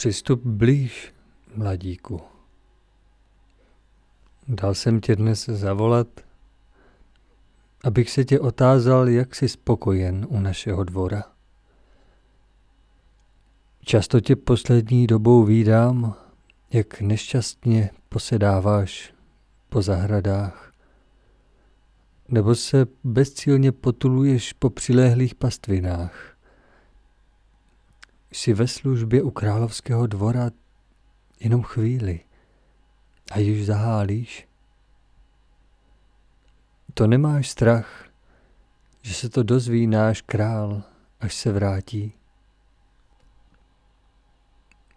Přistup blíž, mladíku. Dal jsem tě dnes zavolat, abych se tě otázal, jak jsi spokojen u našeho dvora. Často tě poslední dobou vídám, jak nešťastně posedáváš po zahradách, nebo se bezcílně potuluješ po přilehlých pastvinách. Jsi ve službě u královského dvora jenom chvíli a již zahálíš. To nemáš strach, že se to dozví náš král, až se vrátí.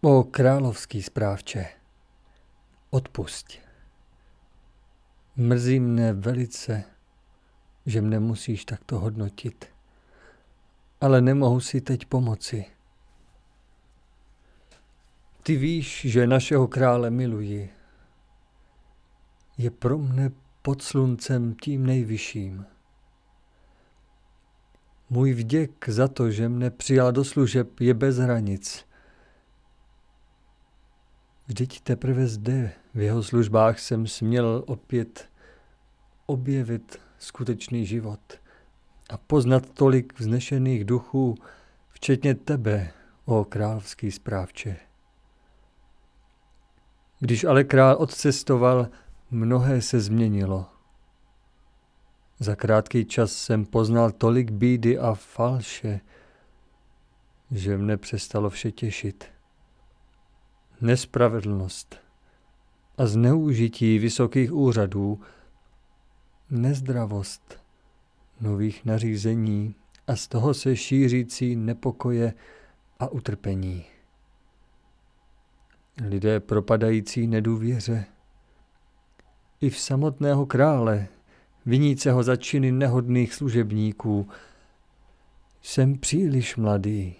O královský správče, odpusť. Mrzí mne velice, že mne musíš takto hodnotit, ale nemohu si teď pomoci. Ty víš, že našeho krále miluji. Je pro mne pod sluncem tím nejvyšším. Můj vděk za to, že mne přijal do služeb, je bez hranic. Vždyť teprve zde, v jeho službách, jsem směl opět objevit skutečný život a poznat tolik vznešených duchů, včetně tebe, o královský správče. Když ale král odcestoval, mnohé se změnilo. Za krátký čas jsem poznal tolik bídy a falše, že mne přestalo vše těšit. Nespravedlnost a zneužití vysokých úřadů, nezdravost nových nařízení a z toho se šířící nepokoje a utrpení lidé propadající nedůvěře. I v samotného krále, viníce ho za činy nehodných služebníků, jsem příliš mladý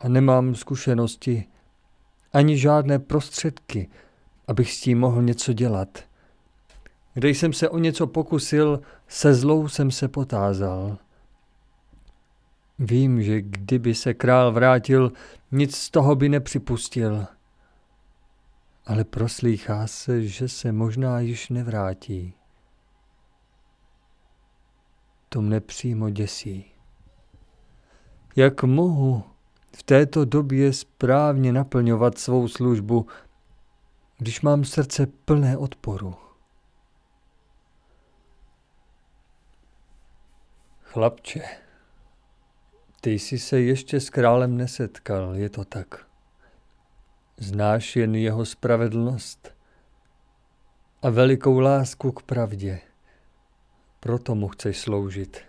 a nemám zkušenosti ani žádné prostředky, abych s tím mohl něco dělat. Když jsem se o něco pokusil, se zlou jsem se potázal. Vím, že kdyby se král vrátil, nic z toho by nepřipustil ale proslýchá se, že se možná již nevrátí. To mne přímo děsí. Jak mohu v této době správně naplňovat svou službu, když mám srdce plné odporu? Chlapče, ty jsi se ještě s králem nesetkal, je to tak? Znáš jen jeho spravedlnost a velikou lásku k pravdě. Proto mu chceš sloužit.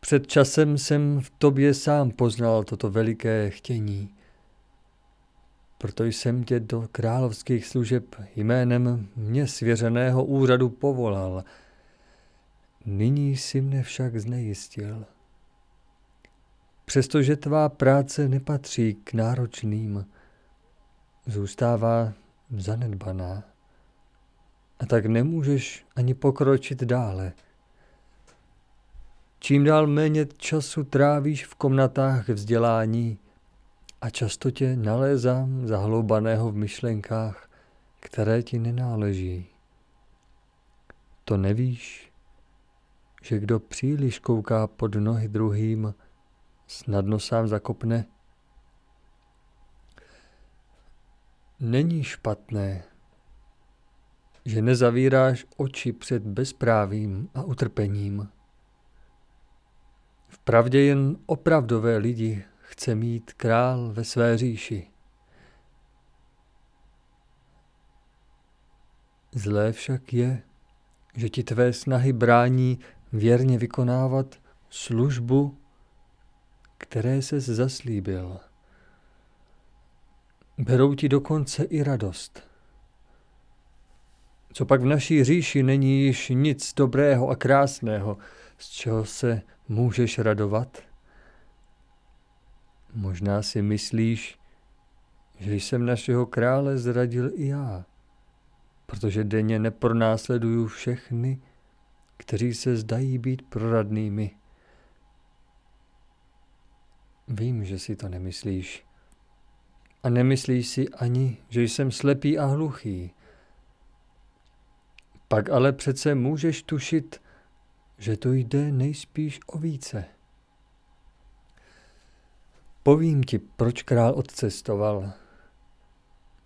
Před časem jsem v tobě sám poznal toto veliké chtění. Proto jsem tě do královských služeb jménem mě svěřeného úřadu povolal. Nyní si mne však znejistil. Přestože tvá práce nepatří k náročným, zůstává zanedbaná. A tak nemůžeš ani pokročit dále. Čím dál méně času trávíš v komnatách vzdělání a často tě nalézám zahloubaného v myšlenkách, které ti nenáleží. To nevíš, že kdo příliš kouká pod nohy druhým, snadno sám zakopne. Není špatné, že nezavíráš oči před bezprávím a utrpením. Vpravdě jen opravdové lidi chce mít král ve své říši. Zlé však je, že ti tvé snahy brání věrně vykonávat službu které se zaslíbil. Berou ti dokonce i radost. Co pak v naší říši není již nic dobrého a krásného, z čeho se můžeš radovat? Možná si myslíš, že jsem našeho krále zradil i já, protože denně nepronásleduju všechny, kteří se zdají být proradnými. Vím, že si to nemyslíš. A nemyslíš si ani, že jsem slepý a hluchý. Pak ale přece můžeš tušit, že to jde nejspíš o více. Povím ti, proč král odcestoval.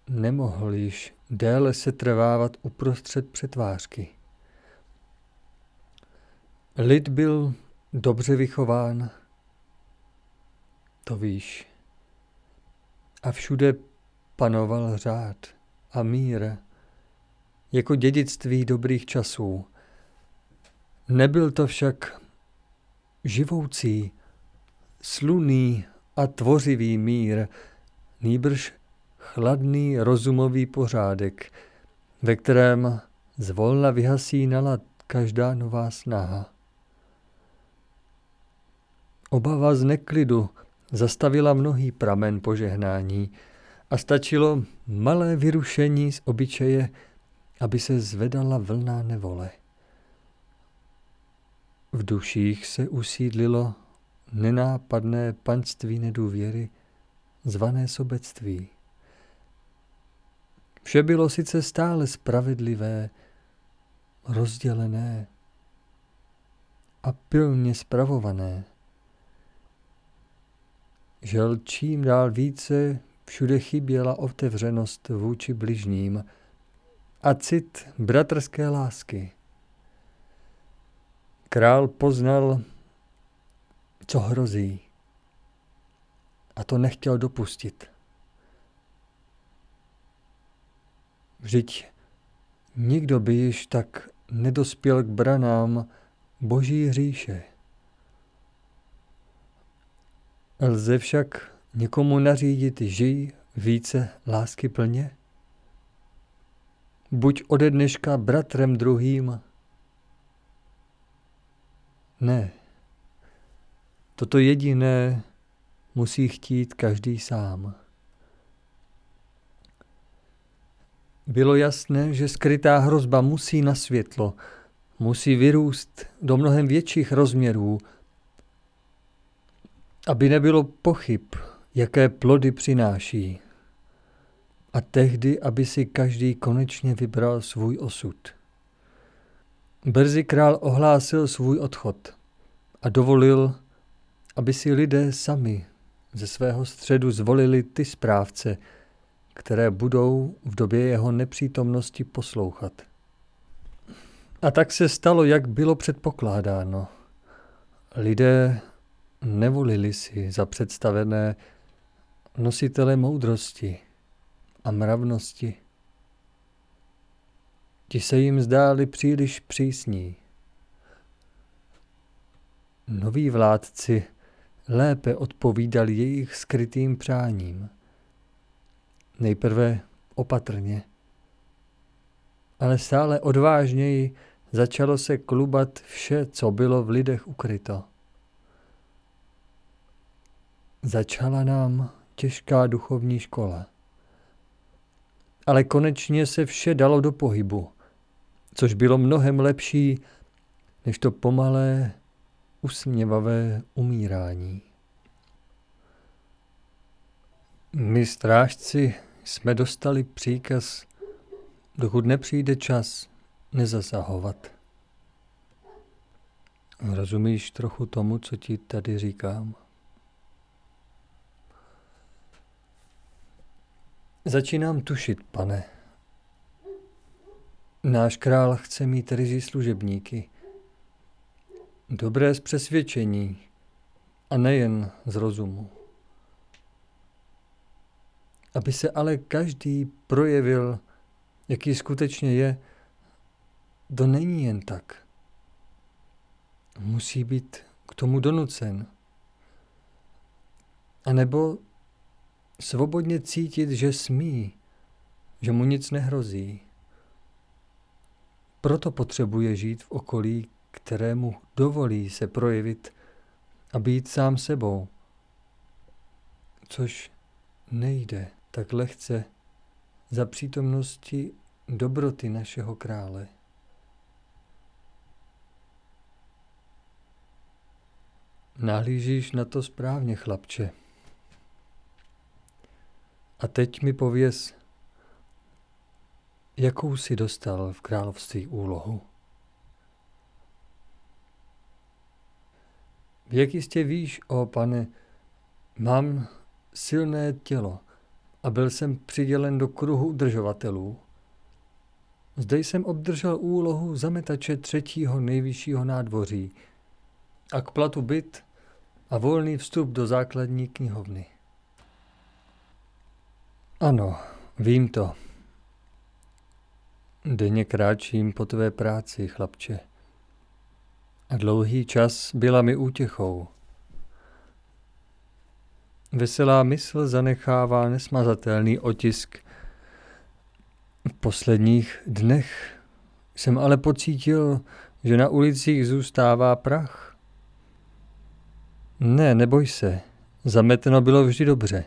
Nemohl již déle se trvávat uprostřed přetvářky. Lid byl dobře vychován, to víš. A všude panoval řád a mír, jako dědictví dobrých časů. Nebyl to však živoucí, sluný a tvořivý mír, nýbrž chladný rozumový pořádek, ve kterém zvolna vyhasínala každá nová snaha. Obava z neklidu zastavila mnohý pramen požehnání a stačilo malé vyrušení z obyčeje, aby se zvedala vlna nevole. V duších se usídlilo nenápadné panství nedůvěry, zvané sobectví. Vše bylo sice stále spravedlivé, rozdělené a pilně spravované. Žel čím dál více všude chyběla otevřenost vůči bližním a cit bratrské lásky. Král poznal, co hrozí a to nechtěl dopustit. Vždyť nikdo by již tak nedospěl k branám boží hříše. Lze však někomu nařídit žij více lásky plně? Buď ode dneška bratrem druhým. Ne. Toto jediné musí chtít každý sám. Bylo jasné, že skrytá hrozba musí na světlo, musí vyrůst do mnohem větších rozměrů, aby nebylo pochyb, jaké plody přináší. A tehdy, aby si každý konečně vybral svůj osud. Brzy král ohlásil svůj odchod a dovolil, aby si lidé sami ze svého středu zvolili ty správce, které budou v době jeho nepřítomnosti poslouchat. A tak se stalo, jak bylo předpokládáno. Lidé nevolili si za představené nositele moudrosti a mravnosti. Ti se jim zdáli příliš přísní. Noví vládci lépe odpovídali jejich skrytým přáním. Nejprve opatrně, ale stále odvážněji začalo se klubat vše, co bylo v lidech ukryto. Začala nám těžká duchovní škola. Ale konečně se vše dalo do pohybu, což bylo mnohem lepší než to pomalé, usměvavé umírání. My strážci jsme dostali příkaz, dokud nepřijde čas, nezasahovat. Rozumíš trochu tomu, co ti tady říkám? Začínám tušit, pane. Náš král chce mít ryzí služebníky. Dobré z přesvědčení a nejen z rozumu. Aby se ale každý projevil, jaký skutečně je, to není jen tak. Musí být k tomu donucen. A nebo svobodně cítit, že smí, že mu nic nehrozí. Proto potřebuje žít v okolí, kterému dovolí se projevit a být sám sebou, což nejde tak lehce za přítomnosti dobroty našeho krále. Nahlížíš na to správně, chlapče. A teď mi pověz, jakou si dostal v království úlohu. Jak jistě víš, o pane, mám silné tělo a byl jsem přidělen do kruhu udržovatelů. Zde jsem obdržel úlohu zametače třetího nejvyššího nádvoří a k platu byt a volný vstup do základní knihovny. Ano, vím to. Denně kráčím po tvé práci, chlapče. A dlouhý čas byla mi útěchou. Veselá mysl zanechává nesmazatelný otisk. V posledních dnech jsem ale pocítil, že na ulicích zůstává prach. Ne, neboj se, zameteno bylo vždy dobře.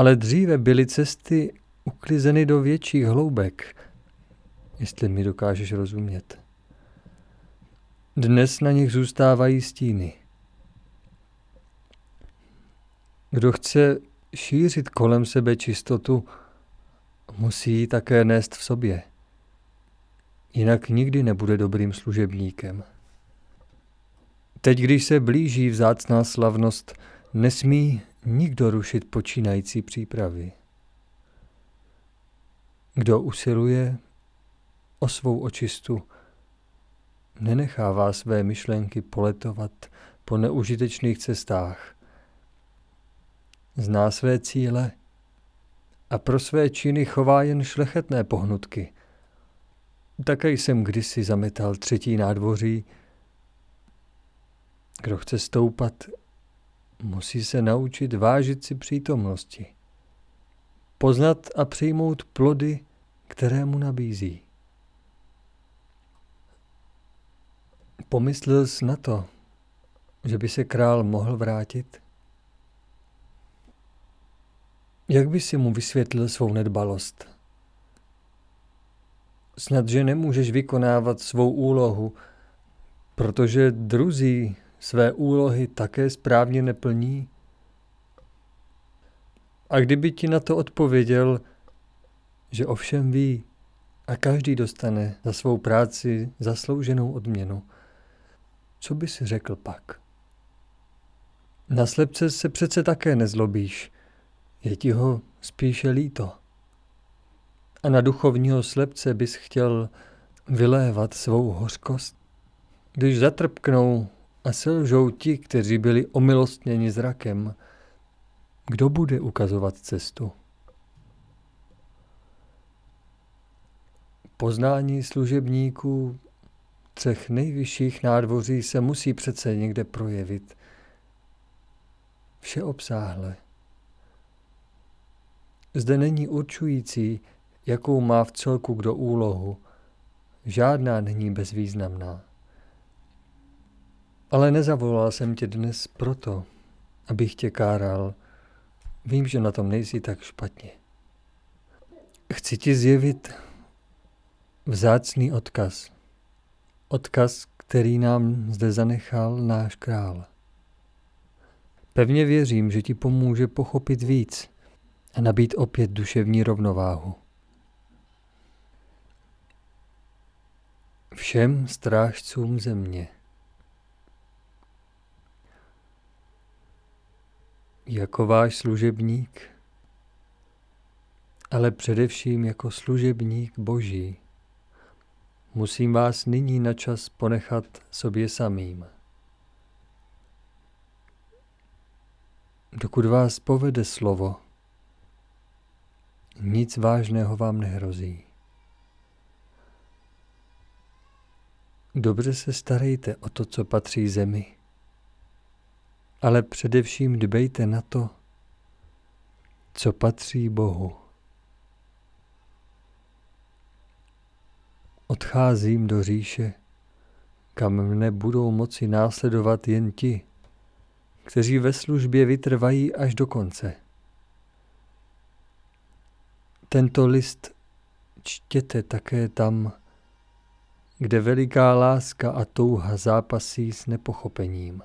Ale dříve byly cesty uklizeny do větších hloubek, jestli mi dokážeš rozumět. Dnes na nich zůstávají stíny. Kdo chce šířit kolem sebe čistotu, musí ji také nést v sobě. Jinak nikdy nebude dobrým služebníkem. Teď, když se blíží vzácná slavnost, nesmí nikdo rušit počínající přípravy. Kdo usiluje o svou očistu, nenechává své myšlenky poletovat po neužitečných cestách. Zná své cíle a pro své činy chová jen šlechetné pohnutky. Také jsem kdysi zametal třetí nádvoří. Kdo chce stoupat, musí se naučit vážit si přítomnosti. Poznat a přijmout plody, které mu nabízí. Pomyslel jsi na to, že by se král mohl vrátit? Jak by si mu vysvětlil svou nedbalost? Snad, že nemůžeš vykonávat svou úlohu, protože druzí své úlohy také správně neplní? A kdyby ti na to odpověděl, že ovšem ví a každý dostane za svou práci zaslouženou odměnu, co by si řekl pak? Na slepce se přece také nezlobíš, je ti ho spíše líto. A na duchovního slepce bys chtěl vylévat svou hořkost? Když zatrpknou a selžou ti, kteří byli omilostněni zrakem, kdo bude ukazovat cestu? Poznání služebníků třech nejvyšších nádvoří se musí přece někde projevit. Všeobsáhle. Zde není určující, jakou má v celku kdo úlohu. Žádná není bezvýznamná. Ale nezavolal jsem tě dnes proto, abych tě káral. Vím, že na tom nejsi tak špatně. Chci ti zjevit vzácný odkaz. Odkaz, který nám zde zanechal náš král. Pevně věřím, že ti pomůže pochopit víc a nabít opět duševní rovnováhu. Všem strážcům země. Jako váš služebník, ale především jako služebník Boží musím vás nyní na čas ponechat sobě samým. Dokud vás povede slovo, nic vážného vám nehrozí. Dobře se starejte o to, co patří zemi, ale především dbejte na to, co patří Bohu. Odcházím do říše, kam mne budou moci následovat jen ti, kteří ve službě vytrvají až do konce. Tento list čtěte také tam, kde veliká láska a touha zápasí s nepochopením.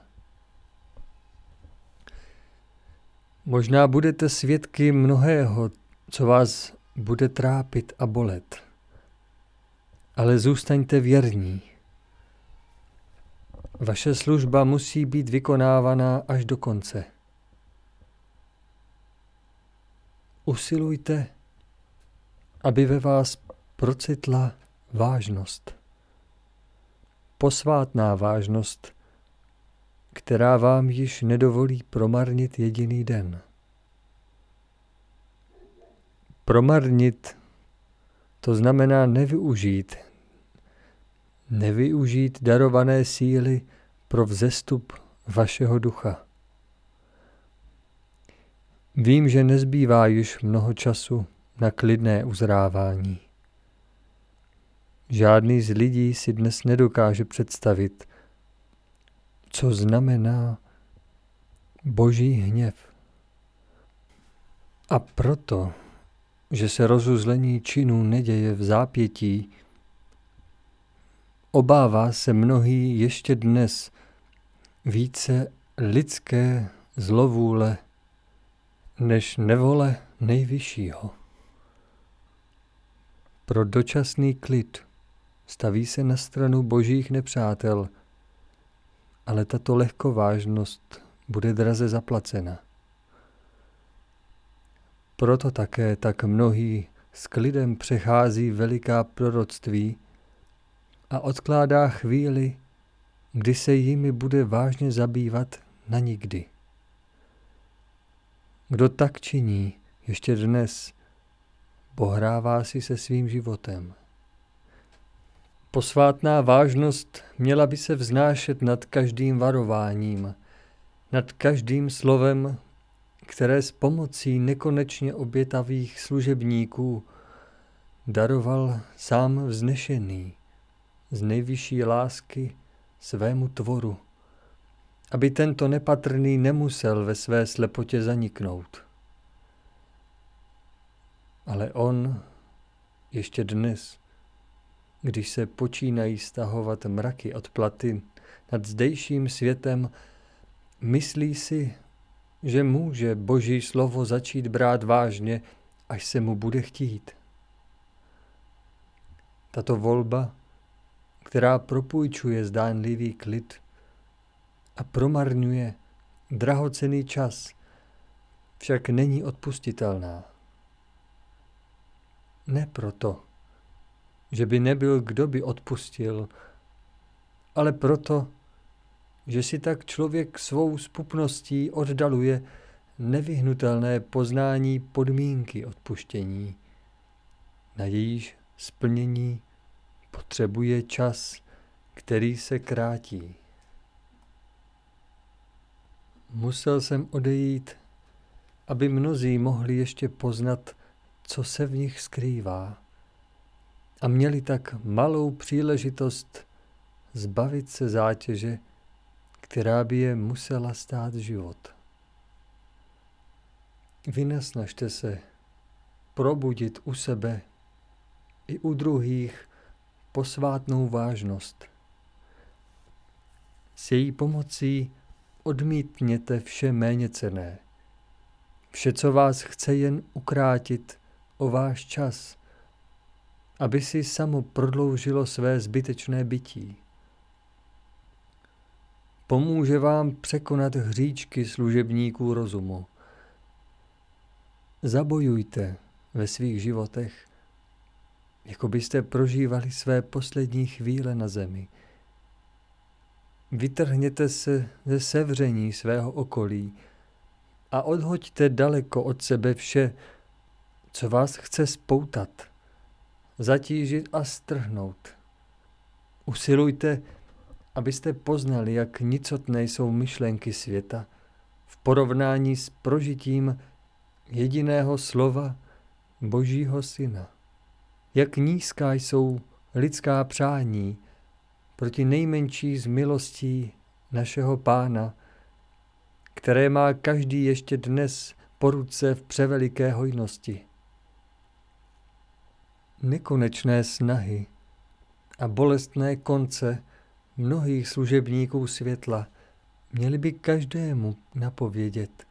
Možná budete svědky mnohého, co vás bude trápit a bolet. Ale zůstaňte věrní. Vaše služba musí být vykonávaná až do konce. Usilujte, aby ve vás procitla vážnost. Posvátná vážnost, která vám již nedovolí promarnit jediný den. Promarnit to znamená nevyužít, nevyužít darované síly pro vzestup vašeho ducha. Vím, že nezbývá již mnoho času na klidné uzrávání. Žádný z lidí si dnes nedokáže představit, co znamená boží hněv. A proto, že se rozuzlení činů neděje v zápětí, obává se mnohý ještě dnes více lidské zlovůle než nevole nejvyššího. Pro dočasný klid staví se na stranu božích nepřátel, ale tato lehkovážnost bude draze zaplacena. Proto také tak mnohý s klidem přechází veliká proroctví a odkládá chvíli, kdy se jimi bude vážně zabývat na nikdy. Kdo tak činí ještě dnes, pohrává si se svým životem. Posvátná vážnost měla by se vznášet nad každým varováním, nad každým slovem, které s pomocí nekonečně obětavých služebníků daroval sám vznešený z nejvyšší lásky svému tvoru, aby tento nepatrný nemusel ve své slepotě zaniknout. Ale on ještě dnes, když se počínají stahovat mraky od platy nad zdejším světem, myslí si, že může Boží slovo začít brát vážně, až se mu bude chtít. Tato volba, která propůjčuje zdánlivý klid a promarňuje drahocený čas, však není odpustitelná. Ne proto, že by nebyl, kdo by odpustil, ale proto, že si tak člověk svou spupností oddaluje nevyhnutelné poznání podmínky odpuštění, na jejíž splnění potřebuje čas, který se krátí. Musel jsem odejít, aby mnozí mohli ještě poznat, co se v nich skrývá a měli tak malou příležitost zbavit se zátěže, která by je musela stát život. Vynasnažte se probudit u sebe i u druhých posvátnou vážnost. S její pomocí odmítněte vše méně cené. Vše, co vás chce jen ukrátit o váš čas, aby si samo prodloužilo své zbytečné bytí. Pomůže vám překonat hříčky služebníků rozumu. Zabojujte ve svých životech, jako byste prožívali své poslední chvíle na zemi. Vytrhněte se ze sevření svého okolí a odhoďte daleko od sebe vše, co vás chce spoutat, zatížit a strhnout. Usilujte abyste poznali, jak nicotné jsou myšlenky světa v porovnání s prožitím jediného slova Božího Syna. Jak nízká jsou lidská přání proti nejmenší z milostí našeho Pána, které má každý ještě dnes po ruce v převeliké hojnosti. Nekonečné snahy a bolestné konce mnohých služebníků světla měli by každému napovědět,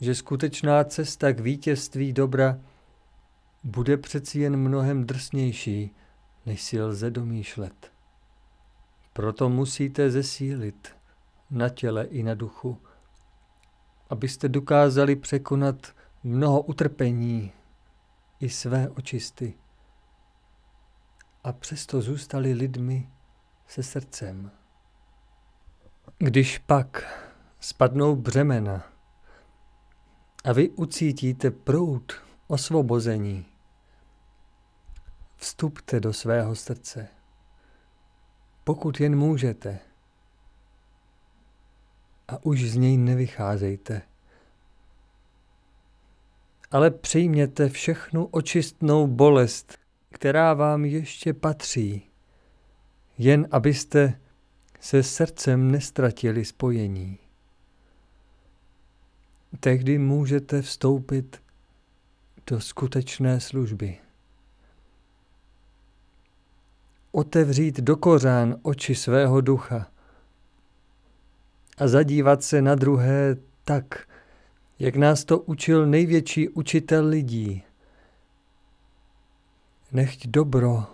že skutečná cesta k vítězství dobra bude přeci jen mnohem drsnější, než si lze domýšlet. Proto musíte zesílit na těle i na duchu, abyste dokázali překonat mnoho utrpení i své očisty a přesto zůstali lidmi se srdcem. Když pak spadnou břemena a vy ucítíte proud osvobození, vstupte do svého srdce, pokud jen můžete, a už z něj nevycházejte. Ale přijměte všechnu očistnou bolest, která vám ještě patří, jen abyste se srdcem nestratili spojení. Tehdy můžete vstoupit do skutečné služby. Otevřít do kořán oči svého ducha a zadívat se na druhé tak, jak nás to učil největší učitel lidí. Nechť dobro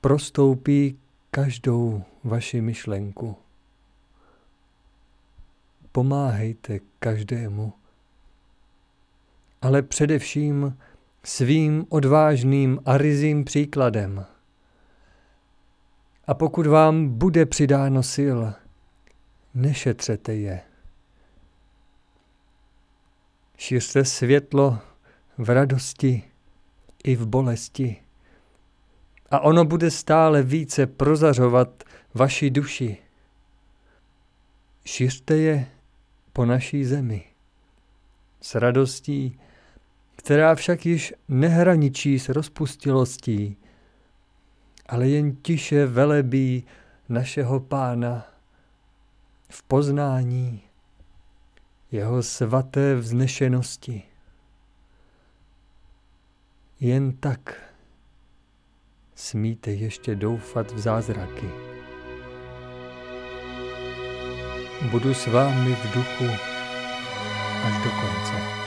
prostoupí každou vaši myšlenku. Pomáhejte každému, ale především svým odvážným a rizím příkladem. A pokud vám bude přidáno sil, nešetřete je. Šířte světlo v radosti i v bolesti a ono bude stále více prozařovat vaši duši. Šiřte je po naší zemi s radostí, která však již nehraničí s rozpustilostí, ale jen tiše velebí našeho pána v poznání jeho svaté vznešenosti. Jen tak smíte ještě doufat v zázraky. Budu s vámi v duchu až do konce.